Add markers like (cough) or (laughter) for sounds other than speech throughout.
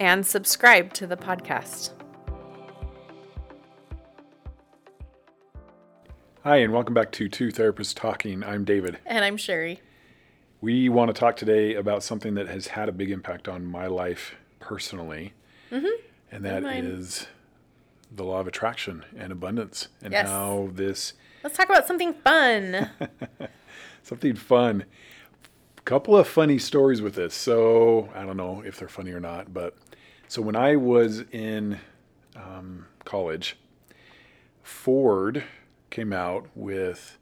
and subscribe to the podcast. Hi, and welcome back to Two Therapists Talking. I'm David. And I'm Sherry. We want to talk today about something that has had a big impact on my life personally, Mm-hmm. and that mine. is the law of attraction and abundance, and Yes. how this Let's talk about something fun. (laughs) something fun. A Couple of funny stories with this. So I don't know if they're funny or not, but so when I was in um, college, Ford came out with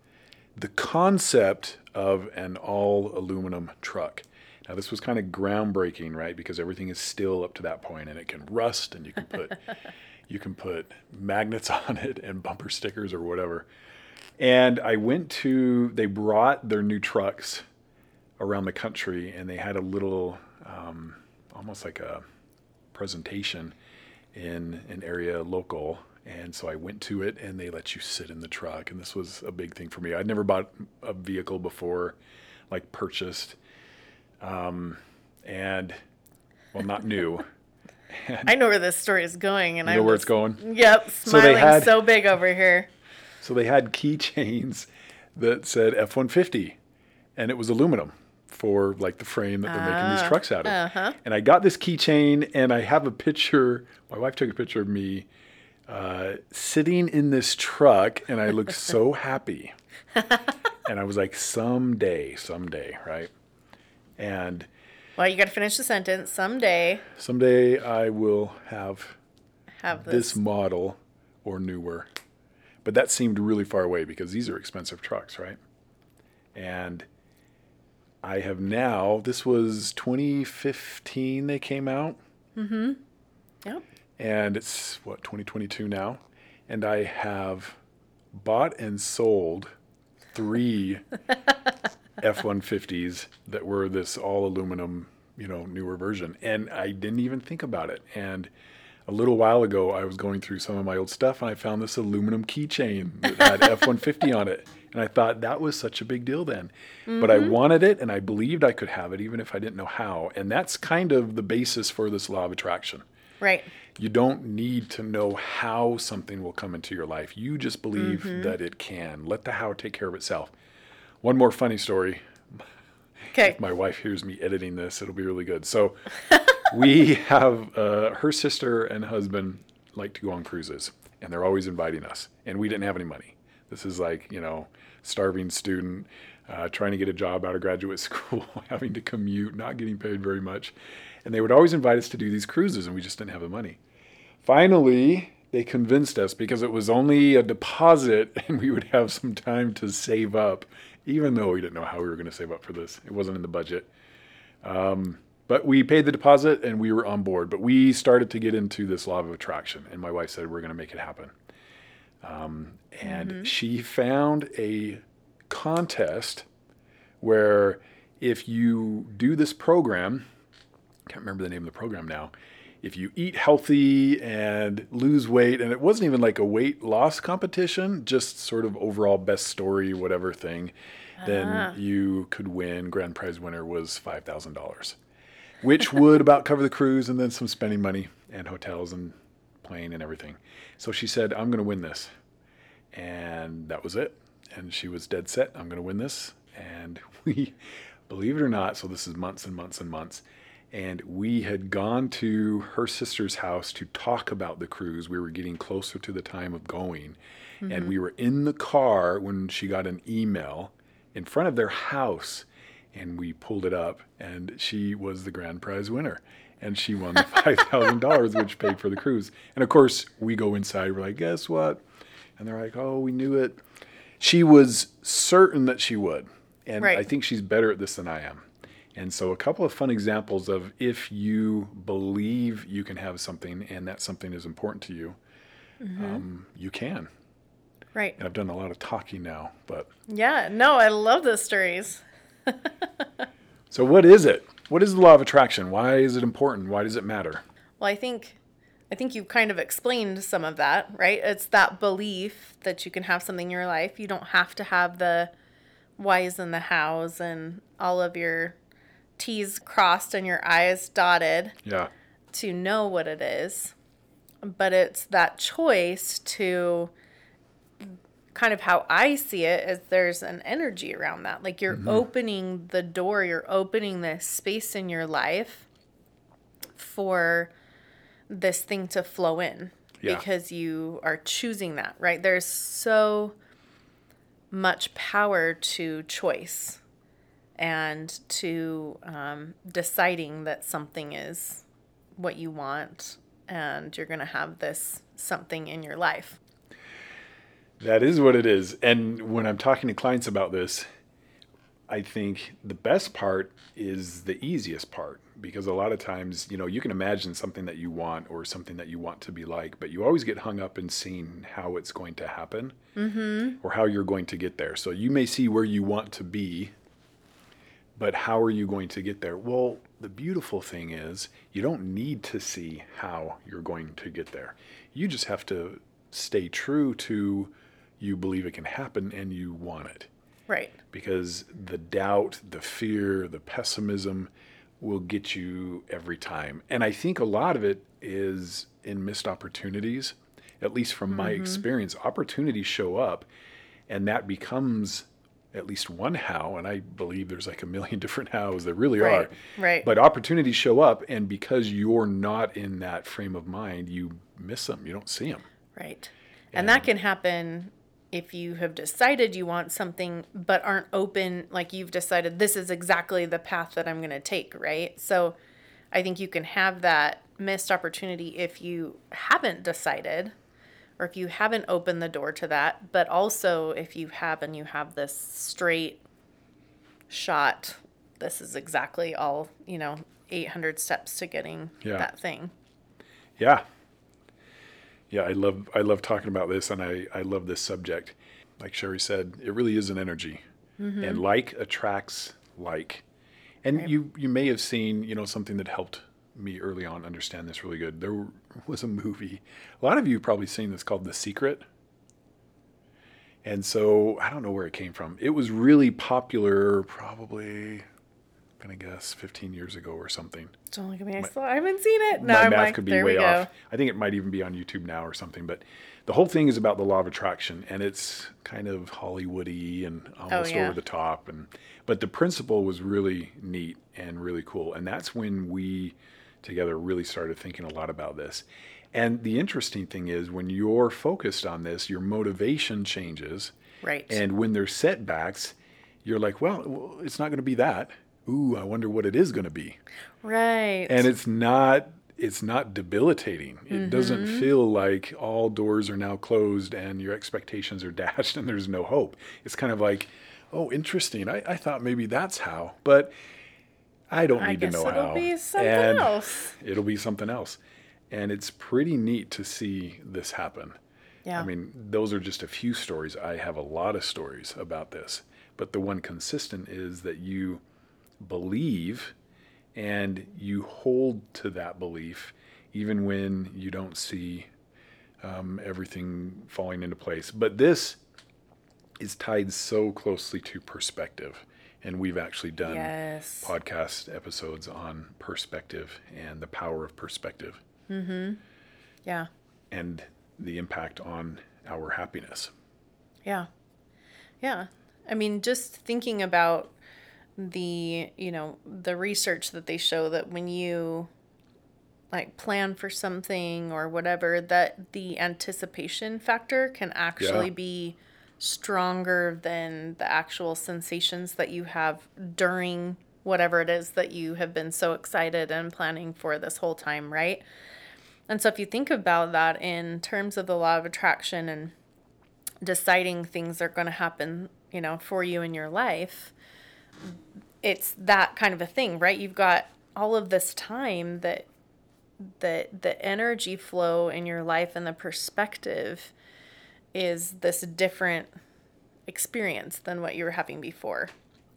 the concept of an all aluminum truck. Now this was kind of groundbreaking, right? Because everything is still up to that point, and it can rust, and you can put (laughs) you can put magnets (laughs) on it and bumper stickers or whatever. And I went to, they brought their new trucks around the country and they had a little, um, almost like a presentation in an area local. And so I went to it and they let you sit in the truck. And this was a big thing for me. I'd never bought a vehicle before, like purchased. Um, and, well, not new. (laughs) I know where this story is going, and You I'm know where it's going? Yep, So smiling had- so big over here. So they had keychains that said F 150 and it was aluminum for like the frame that they're making these trucks out of. uh-huh. And I got this keychain and I have a picture. My wife took a picture of me uh, sitting in this truck and I looked so (laughs) happy. and I was like, someday, someday, right? And Well, you got to finish the sentence. Someday, someday I will have have this this. model or newer. But that seemed really far away because these are expensive trucks, right? And I have now, this was 2015 they came out, Mm-hmm. Yep. and it's what, 2022 now? And I have bought and sold three (laughs) F 150s that were this all aluminum, you know, newer version. And I didn't even think about it. And a little while ago, I was going through some of my old stuff and I found this aluminum keychain that had (laughs) F 150 on it. And I thought that was such a big deal then. But I wanted it and I believed I could have it even if I didn't know how. And that's kind of the basis for this law of attraction. Right. You don't need to know how something will come into your life. You just believe that it can. Let the how take care of itself. One more funny story. (laughs) Okay. If My wife hears me editing this, it'll be really good. So, we (laughs) have uh, her sister and husband like to go on cruises, and they're always inviting us. And we didn't have any money. This is like, you know, starving student, uh, trying to get a job out of graduate (laughs) school, having to commute, not getting paid very much. And they would always invite us to do these cruises, and we just didn't have the money. Finally, they convinced us because it was only a deposit (laughs) and we would have some time to save up, even though we didn't know how we were going to save up for this. It wasn't in the budget. Um, but we paid the deposit and we were on board. But we started to get into this law of attraction, and my wife said, We're going to make it happen. Um, and she found a contest where if you do this program, can't remember the name of the program now. If you eat healthy and lose weight, and it wasn't even like a weight loss competition, just sort of overall best story, whatever thing, then you could win. Grand prize winner was five thousand dollars, which would about cover the cruise and then some spending money and hotels and plane and everything. So she said, "I'm going to win this," and that was it. And she was dead set. I'm going to win this, and (laughs) we, believe it or not, so this is months and months and months and we had gone to her sister's house to talk about the cruise. We were getting closer to the time of going, and mm-hmm. we were in the car when she got an email in front of their house, and we pulled it up, and she was the grand prize winner. And she won the (laughs) five thousand dollars, which paid for the cruise. And of course, we go inside. We're like, "Guess what?" And they're like, "Oh, we knew it." She was certain that she would, and Right. I think she's better at this than I am. And so, a couple of fun examples of if you believe you can have something and that something is important to you, um, you can. Right. And I've done a lot of talking now, but Yeah. No, I love those stories. (laughs) so what is it? What is the law of attraction? Why is it important? Why does it matter? Well, I think I think you kind of explained some of that, right? It's that belief that you can have something in your life. You don't have to have the whys and the hows and all of your T's crossed and your I's dotted Yeah. to know what it is. But it's that choice to kind of how I see it is there's an energy around that. Like you're mm-hmm. opening the door, you're opening this space in your life for this thing to flow in Yeah. because you are choosing that, right? There's so much power to choice and to um, deciding that something is what you want and you're going to have this something in your life. That is what it is. And when I'm talking to clients about this, I think the best part is the easiest part because a lot of times, you know, you can imagine something that you want or something that you want to be like, but you always get hung up in seeing how it's going to happen mm-hmm. or how you're going to get there. So you may see where you want to be, but how are you going to get there? Well, the beautiful thing is you don't need to see how you're going to get there. You just have to stay true to you believe it can happen and you want it Right. because the doubt, the fear, the pessimism will get you every time. And I think a lot of it is in missed opportunities. At least from my mm-hmm. experience, opportunities show up and that becomes at least one how. And I believe there's like a million (laughs) different hows. There really Right, are. right. But opportunities show up. And because you're not in that frame of mind, you miss them. You don't see them. Right. And that can happen if you have decided you want something but aren't open, like you've decided this is exactly the path that I'm going to take, right? So I think you can have that missed opportunity if you haven't decided or if you haven't opened the door to that, but also if you have and you have this straight shot, this is exactly all, you know, 800 steps to getting Yeah. that thing. Yeah. Yeah, I love I love talking about this and I, I love this subject. Like Sherry said, it really is an energy. Mm-hmm. And like attracts like. And you you may have seen, you know, something that helped me early on understand this really good. There was a movie. A lot of you have probably seen this called The Secret. And so I don't know where it came from. It was really popular probably gonna guess 15 years ago or something Don't look at me. I still I haven't seen it. No, my I'm math like, could be there way off. I think it might even be on YouTube now or something. But the whole thing is about the law of attraction, and it's kind of Hollywoody and oh, almost Oh, yeah. over the top. And but the principle was really neat and really cool, and that's when we together really started thinking a lot about this. And the interesting thing is, when you're focused on this, your motivation changes. Right. And when there's setbacks, you're like, well, well, it's not going to be that. Ooh, I wonder what it is going to be right. and it's not it's not debilitating it doesn't mm-hmm. feel like all doors are now closed and your expectations are (laughs) dashed and there's no hope it's kind of like oh interesting i, I thought maybe that's how but i don't I need to know it'll how be something and else. it'll be something else and it's pretty neat to see this happen Yeah. I mean, those are just a few stories. I have a lot of stories about this. But the one consistent is that you believe and you hold to that belief even when you don't see um, everything falling into place. But this is tied so closely to perspective. And we've actually done yes. podcast episodes on perspective and the power of perspective Yeah. and the impact on our happiness. Yeah. Yeah. I mean, just thinking about the, you know, the research that they show that when you like plan for something or whatever, that the anticipation factor can actually Yeah. be stronger than the actual sensations that you have during whatever it is that you have been so excited and planning for this whole time, right? And so if you think about that in terms of the law of attraction and deciding things are going to happen, you know, for you in your life, it's that kind of a thing, right? You've got all of this time that the the energy flow in your life and the perspective is this different experience than what you were having before.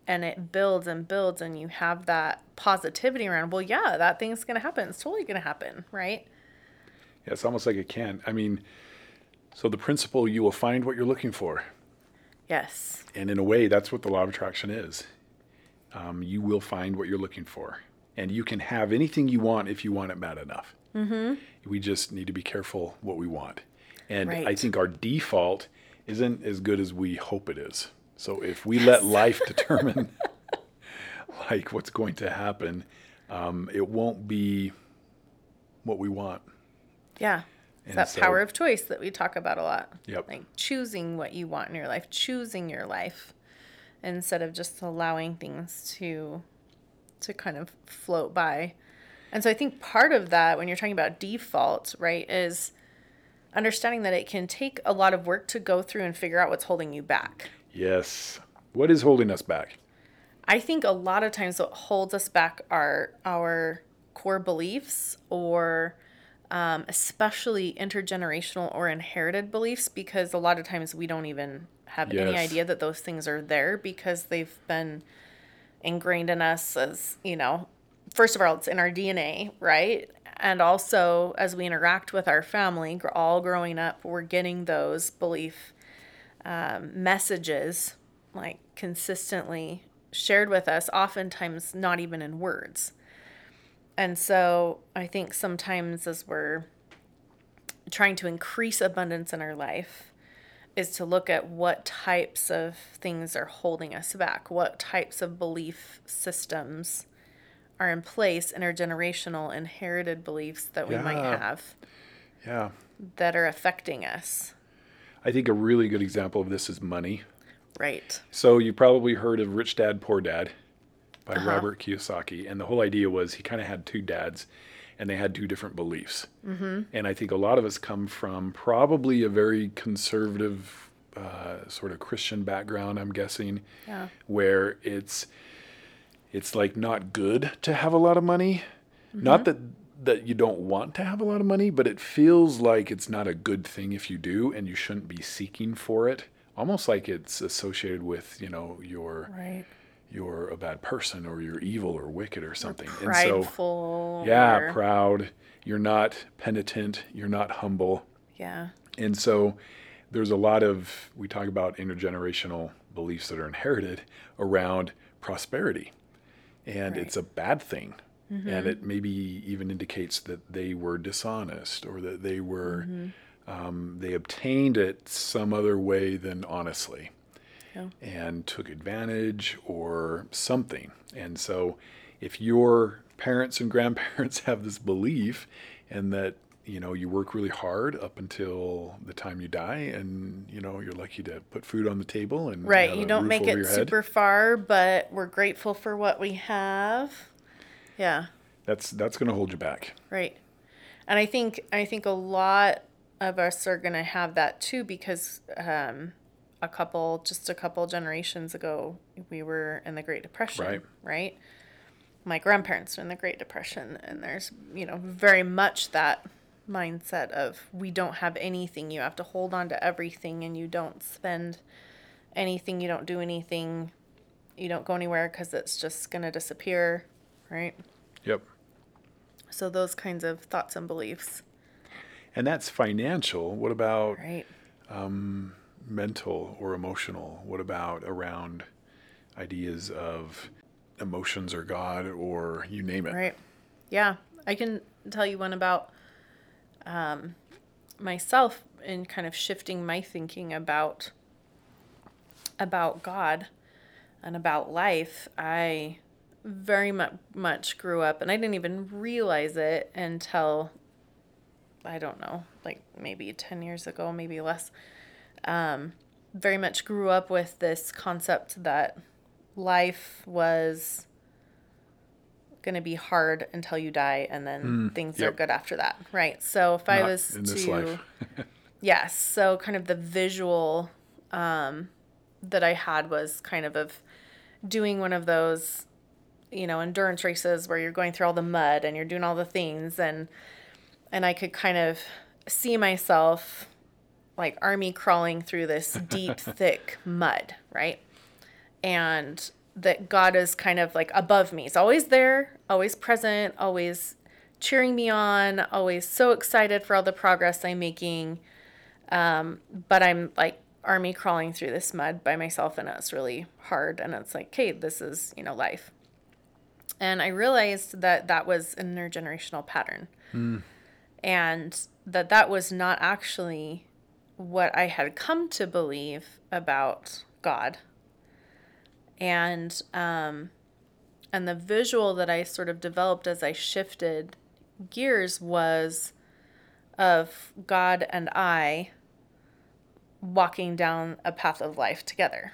And it builds and builds and you have that positivity around well yeah that thing's going to happen. It's totally going to happen right? Yeah it's almost like it can. I mean so the principle you will find what you're looking for. Yes. And in a way that's what the law of attraction is um, you will find what you're looking for and you can have anything you want if you want it bad enough mm-hmm. we just need to be careful what we want and right. i think our default isn't as good as we hope it is so if we yes. let life (laughs) determine (laughs) like what's going to happen, um, it won't be what we want. Yeah. It's that so, power of choice that we talk about a lot. Yep. Like choosing what you want in your life, choosing your life instead of just allowing things to to kind of float by. And so I think part of that when you're talking about default, right, is understanding that it can take a lot of work to go through and figure out what's holding you back. Yes. What is holding us back? I think a lot of times what holds us back are our core beliefs or um, especially intergenerational or inherited beliefs because a lot of times we don't even have yes. any idea that those things are there because they've been ingrained in us as, you know, first of all, it's in our DNA, right? And also, as we interact with our family, all growing up, we're getting those belief um, messages like consistently shared with us, oftentimes not even in words. And so I think sometimes as we're trying to increase abundance in our life, is to look at what types of things are holding us back, what types of belief systems are in place, intergenerational, inherited beliefs that we yeah. might have. Yeah. That are affecting us. I think a really good example of this is money. Right. So you probably heard of Rich Dad Poor Dad by uh-huh. Robert Kiyosaki, and the whole idea was he kind of had two dads, and they had two different beliefs. Mm-hmm. And I think a lot of us come from probably a very conservative, uh, sort of Christian background. I'm guessing, yeah. where it's it's like not good to have a lot of money. Mm-hmm. Not that that you don't want to have a lot of money, but it feels like it's not a good thing if you do, and you shouldn't be seeking for it. Almost like it's associated with you know your right. You're a bad person or you're evil or wicked or something. Or prideful. And so, yeah, or... proud. You're not penitent. You're not humble. Yeah. And so there's a lot of we talk about intergenerational beliefs that are inherited around prosperity, and right. it's a bad thing Mm-hmm. And it maybe even indicates that they were dishonest or that they were, mm-hmm. um, they obtained it some other way than honestly yeah. and took advantage or something. And so if your parents and (laughs) grandparents have this belief and that you know you work really hard up until the time you die and you know you're lucky to put food on the table and right you don't make it super far but we're grateful for what we have yeah. That's that's going to hold you back. Right. And I think I think a lot of us are going to have that too because um, a couple just a couple generations ago we were in the Great Depression, right? Right. My grandparents were in the Great Depression and there's, you know, very much that mindset of we don't have anything, you have to hold on to everything and you don't spend anything, you don't do anything, you don't go anywhere cuz it's just going to disappear right? Yep. So those kinds of thoughts and beliefs. And that's financial. What about right. um, mental or emotional? What about around ideas of emotions or God or you name it? Right. Yeah. I can tell you one about um, myself in kind of shifting my thinking about about God and about life. I very much much grew up and I didn't even realize it until I don't know, like maybe 10 years ago, maybe less. Um, very much grew up with this concept that life was going to be hard until you die and then mm, things yep. are good after that. Right. So if Not I was to (laughs) Yes, so kind of the visual um, that I had was kind of of doing one of those you know, endurance races where you're going through all the mud and you're doing all the things and and I could kind of see myself like army crawling through this (laughs) deep thick mud, right? And that God is kind of like above me. He's always there, always present, always cheering me on, always so excited for all the progress I'm making. Um, but I'm like army crawling through this mud by myself and it's really hard and it's like, okay, this is, you know, life. And I realized that that was an intergenerational pattern. Mm. And that that was not actually what I had come to believe about God. And um, and the visual that I sort of developed as I shifted gears was of God and I walking down a path of life together.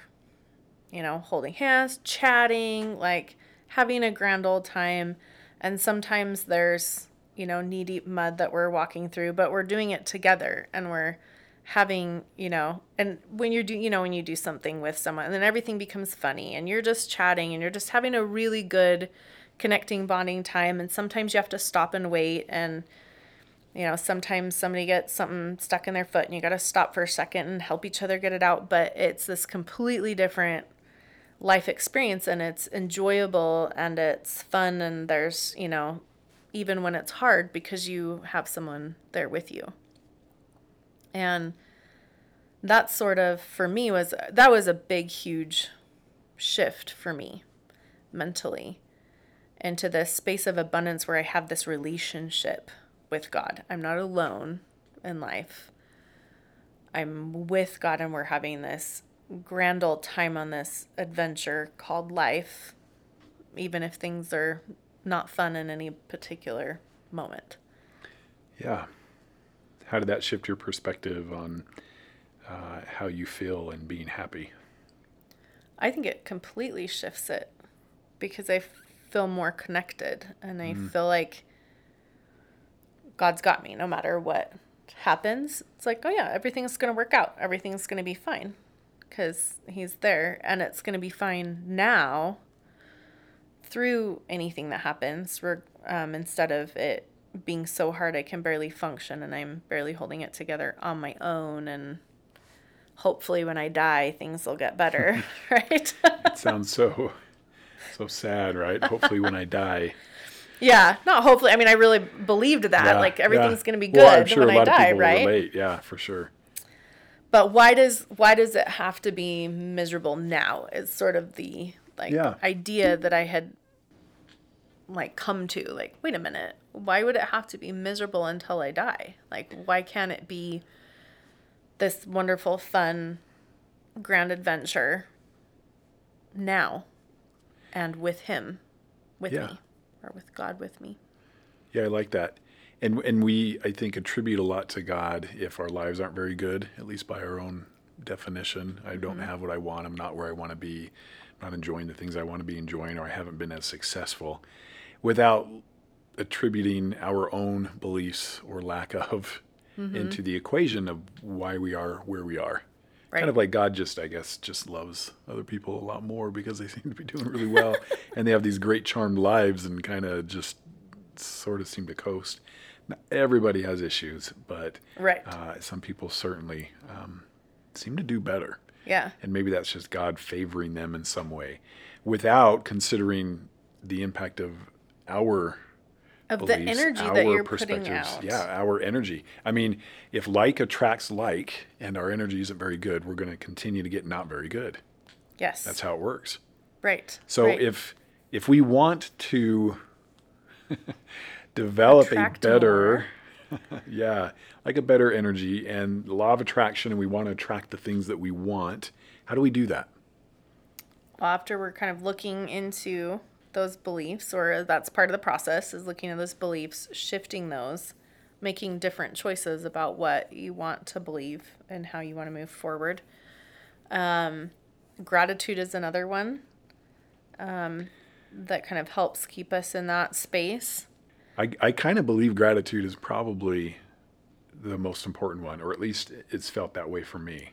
You know, holding hands, chatting, like having a grand old time. And sometimes there's, you know, knee deep mud that we're walking through, but we're doing it together and we're having, you know, and when you do, you know, when you do something with someone, and then everything becomes funny and you're just chatting and you're just having a really good connecting bonding time. And sometimes you have to stop and wait and, you know, sometimes somebody gets something stuck in their foot and you got to stop for a second and help each other get it out. But it's this completely different life experience and it's enjoyable and it's fun. And there's, you know, even when it's hard because you have someone there with you. And that sort of, for me, was that was a big, huge shift for me mentally into this space of abundance where I have this relationship with God. I'm not alone in life. I'm with God and we're having this grand old time on this adventure called life, even if things are not fun in any particular moment. Yeah. How did that shift your perspective on uh, how you feel and being happy? I think it completely shifts it because I feel more connected and I mm. feel like God's got me no matter what happens. It's like, oh yeah, everything's going to work out. Everything's going to be fine because He's there and it's going to be fine now through anything that happens um, instead of it being so hard I can barely function and I'm barely holding it together on my own and hopefully when I die things will get better, (laughs) (laughs) right? it sounds so so sad, right? Hopefully when I (laughs) die yeah, not hopefully. I mean, I really believed that. Yeah, like everything's yeah. going to be good well, sure when I die, right? Relate. Yeah, for sure. But why does why does it have to be miserable now? Is sort of the like yeah. idea that I had like come to. Like, wait a minute, why would it have to be miserable until I die? Like, why can't it be this wonderful, fun, grand adventure now and with Him, with yeah. me? or with God with me. Yeah, I like that. And and we I think attribute a lot to God if our lives aren't very good, at least by our own definition. I don't mm-hmm. have what I want, I'm not where I want to be, I'm not enjoying the things I want to be enjoying or I haven't been as successful without attributing our own beliefs or lack of mm-hmm. into the equation of why we are where we are. Right. Kind of like God just, I guess, just loves other people a lot more because they (laughs) seem to be doing really well (laughs) and they have these great charmed lives and kind of just sort of seem to coast. Not everybody has issues, but right. Uh, some people certainly um, seem to do better. Yeah. And maybe that's just God favoring them in some way without considering the impact of our of beliefs, the energy that you're putting out. Yeah, our energy. I mean, if like attracts like and our energy isn't very good, we're going to continue to get not very good. Yes. That's how it works. Right. So right. if if we want to (laughs) develop Attract a better (laughs) yeah, like a better energy and law of attraction and we want to attract the things that we want, how do we do that? Well, after we're kind of looking into those beliefs, or that's part of the process, is looking at those beliefs, shifting those, making different choices about what you want to believe and how you want to move forward. Um, gratitude is another one um, that kind of helps keep us in that space. I, I kind of believe gratitude is probably the most important one, or at least it's felt that way for me.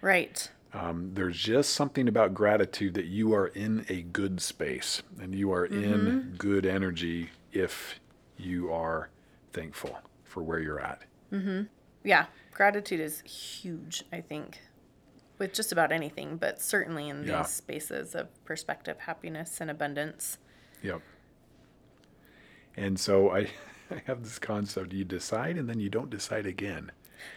Right. Um, there's just something about gratitude that you are in a good space and you are in good energy if you are thankful for where you're at. Mm-hmm. Yeah, gratitude is huge, I think, with just about anything, but certainly in Yeah. these spaces of perspective, happiness, and abundance. Yep. And so I, (laughs) I have this concept you decide and then you don't decide again.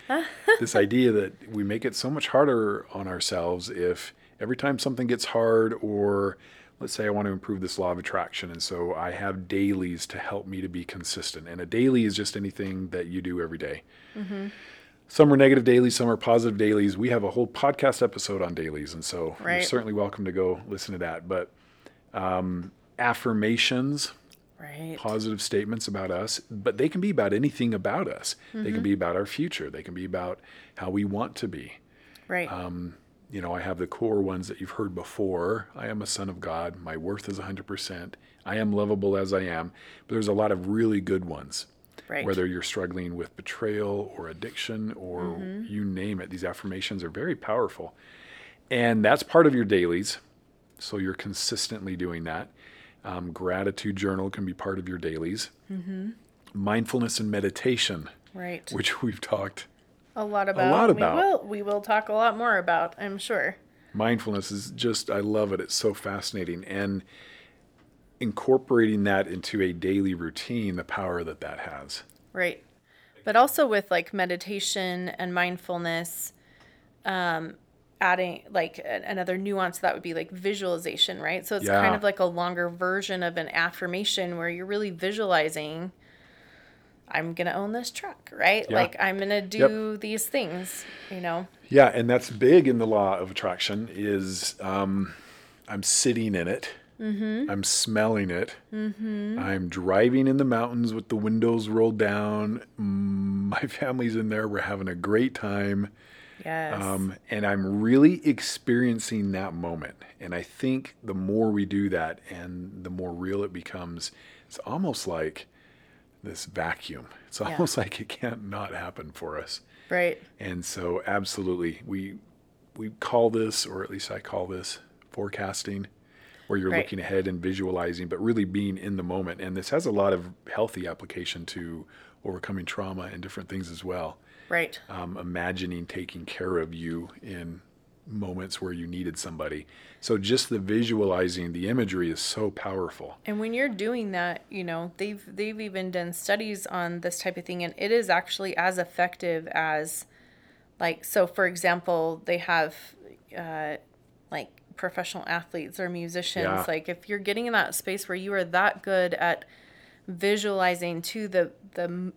(laughs) this idea that we make it so much harder on ourselves if every time something gets hard, or let's say I want to improve this law of attraction, and so I have dailies to help me to be consistent. And a daily is just anything that you do every day. Some are negative dailies, some are positive dailies. We have a whole podcast episode on dailies, and so you're certainly welcome to go listen to that. But um, affirmations, Right. positive statements about us, but they can be about anything about us. They can be about our future. They can be about how we want to be. Right. Um, You know, I have the core ones that you've heard before. I am a son of God. My worth is 100%. I am lovable as I am. But there's a lot of really good ones. right. Whether you're struggling with betrayal or addiction or Mm-hmm. you name it, these affirmations are very powerful. And that's part of your dailies. So you're consistently doing that. Um, gratitude journal can be part of your dailies. Mm-hmm. Mindfulness and meditation, right. which we've talked. a lot about. lot about. We will. We will talk a lot more about. I'm sure. Mindfulness is just, I love it. It's so fascinating. And incorporating that into a daily routine, the power that that has. Right. But also with like meditation and mindfulness, um, adding like another nuance that would be like visualization, right? So it's Yeah. kind of like a longer version of an affirmation where you're really visualizing. I'm gonna own this truck, right? Yeah. Like I'm gonna do these things, you know. Yeah, and that's big in the law of attraction. Is um, I'm sitting in it, I'm smelling it, I'm driving in the mountains with the windows rolled down. Mm, My (laughs) family's in there. We're having a great time, Yes. um, and I'm really experiencing that moment. And I think the more we do that, and the more real it becomes, it's almost like this vacuum. It's Yeah. almost (laughs) like it can't not happen for us. right. And so, absolutely, we we call this, or at least I call this, forecasting, where you're Right. looking ahead and visualizing, but really being in the moment. And this has a lot of healthy application to overcoming trauma and different things as well. Right. Um, imagining taking care of you in moments where you needed somebody. So just the visualizing, the imagery is so powerful. And when you're doing that, you know, they've they've even done studies on this type of thing and it is actually as effective as like so for example, they have uh like professional athletes or musicians Yeah. like if you're getting in that space where you are that good at visualizing to the the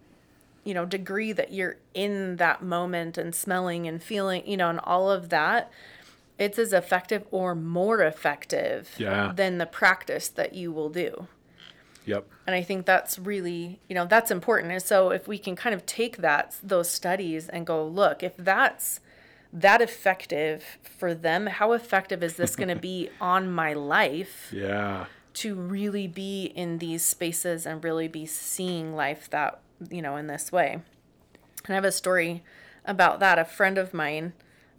you know degree that you're in that moment and smelling and feeling, you know, and all of that it's as effective or more effective Yeah. than the practice that you will do. Yep. And I think that's really, you know, that's important. And so if we can kind of take that those studies and go, look, if that's that effective for them, how effective is this going to be (laughs) on my life Yeah. to really be in these spaces and really be seeing life that, you know, in this way. And I have a story about that. A friend of mine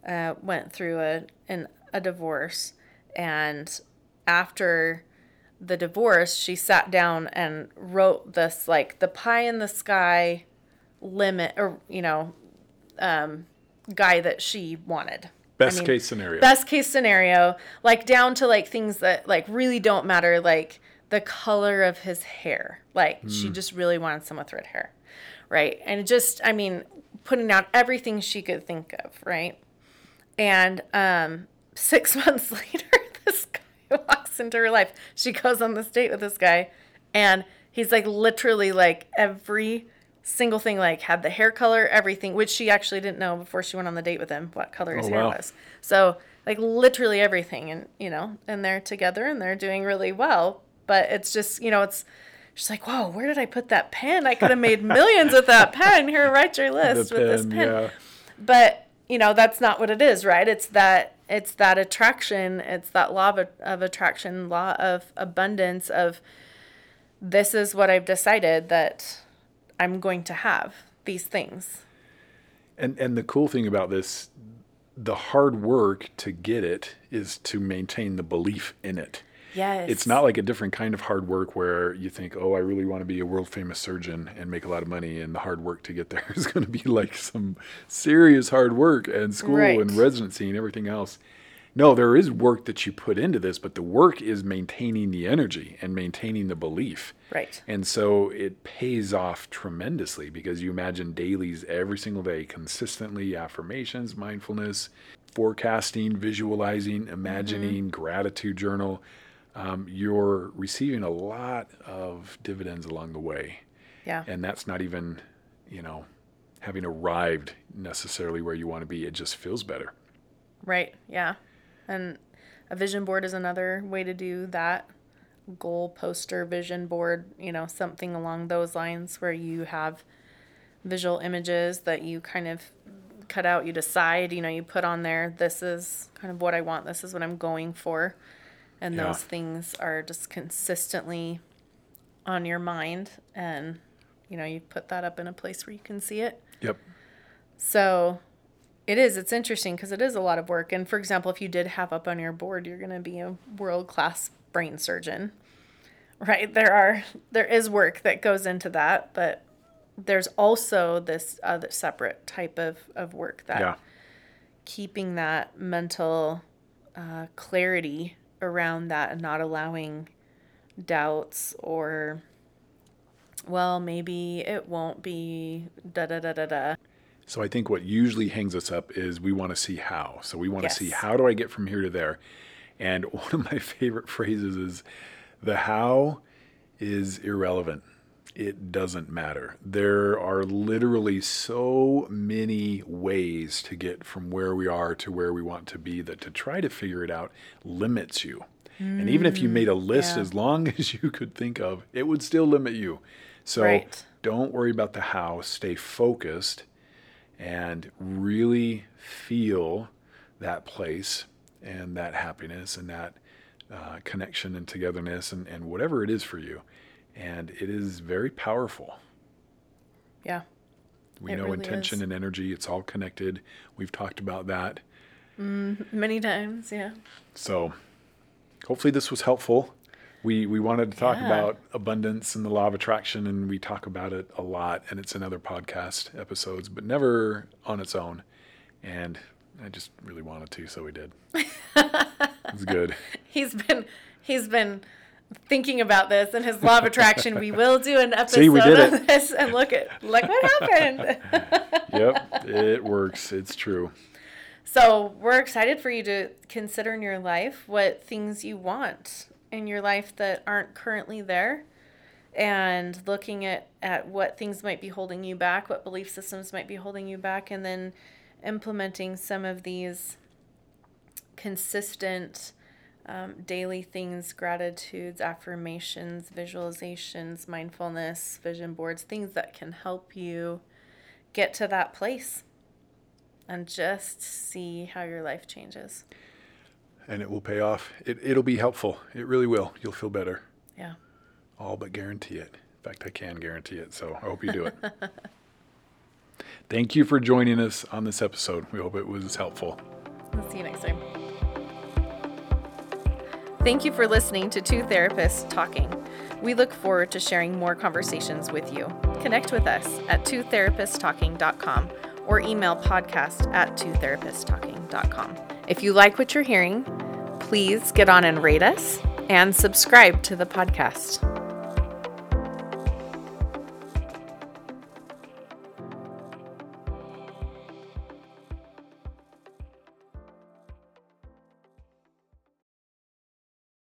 uh, went through a an, a divorce, and after the divorce, she sat down and wrote this like the pie in the sky limit, or you know, um, guy that she wanted. Best mean, case scenario. Best case scenario, like down to like things that like really don't matter, like the color of his hair. Like she Hmm. just really wanted someone with red hair, right? And just, I mean, putting out everything she could think of, right? And um, (laughs) six (laughs) months later, this guy (laughs) walks into her life. She goes on this date with this guy, and he's like literally like every single thing, like had the hair color, everything, which she actually didn't know before she went on the date with him what color his Oh, hair wow. was. So like literally everything, and you know, and they're together and they're doing really well. But it's just you know, it's. She's like, whoa, where did I put that pen? I could have made millions with that pen. Here, write your (laughs) list the with this pen, pen yeah. but you know that's not what it is right it's that it's that attraction it's that law of, of attraction law of abundance of this is what i've decided that i'm going to have these things And and the cool thing about this, the hard work to get it is to maintain the belief in it. Yes. It's not like a different kind of hard work where you think, oh, I really want to be a world famous surgeon and make a lot of money, and the hard work to get there (laughs) is going to be like some serious hard work and school Right. and residency and everything else. No, there is work that you put into this, but the work is maintaining the energy and maintaining the belief. Right. And so it pays off tremendously because you imagine dailies every single day, consistently affirmations, mindfulness, forecasting, visualizing, mm-hmm. imagining, gratitude journal. Um, you're receiving a lot of dividends along the way. Yeah. And that's not even, you know, having arrived necessarily where you want to be. It just feels better. Right. Yeah. And a vision board is another way to do that. Goal poster, vision board, you know, something along those lines where you have visual images that you kind of cut out, you decide, you know, you put on there, this is kind of what I want, this is what I'm going for. And Yeah. those things are just consistently on your mind. And, you know, you put that up in a place where you can see it. Yep. So it is, it's interesting because it is a lot of work. And for example, if you did have up on your board, you're going to be a world class brain surgeon, (laughs) right? There are, there is work that goes into that, but there's also this other separate type of, of work that Yeah. keeping that mental uh, clarity around that and not allowing doubts or, well, maybe it won't be da da da da da. So I think what usually hangs us up is we want to see how. So we want Yes. to see how do I get from here to there. And (laughs) one of my favorite phrases is the how is irrelevant. It doesn't matter. There are literally so many ways to get from where we are to where we want to be that to try to figure it out limits you. and even if you made a list yeah. as long (laughs) as you could think of, it would still limit you. So Right. don't worry about the how, stay focused and really feel that place and that happiness and that uh, connection and togetherness and, and whatever it is for you. And it is very powerful. Yeah. We know really intention is. and energy, it's all connected. We've talked about that. Mm-hmm, many times. Yeah. So hopefully this was helpful. We, we wanted to talk Yeah. about abundance and the law of attraction, and we talk about it a lot, and it's in other podcast episodes, but never on its own. And I just really wanted to, so we did. (laughs) it's good. He's been he's been thinking about this and his law of attraction. We will do an episode (laughs) See, we did of it. this and look at look what happened. (laughs) Yep, it works. It's true. so we're excited for you to consider in your life what things you want in your life that aren't currently there. And looking at, at what things might be holding you back, what belief systems might be holding you back, and then implementing some of these consistent um, daily things gratitudes affirmations visualizations mindfulness vision boards things that can help you get to that place and just see how your life changes And it will pay off. It, it'll be helpful. It really will. You'll feel better. yeah All but guarantee it. In fact, I can guarantee it. So I hope you do it. (laughs) Thank you for joining us on this episode. We hope it was helpful. We'll see you next time. Thank you for listening to Two Therapists Talking. We look forward to sharing more conversations with you. Connect with us at twotherapisttalking.com or email podcast at twotherapisttalking.com. If you like what you're hearing, please get on and rate us and subscribe to the podcast.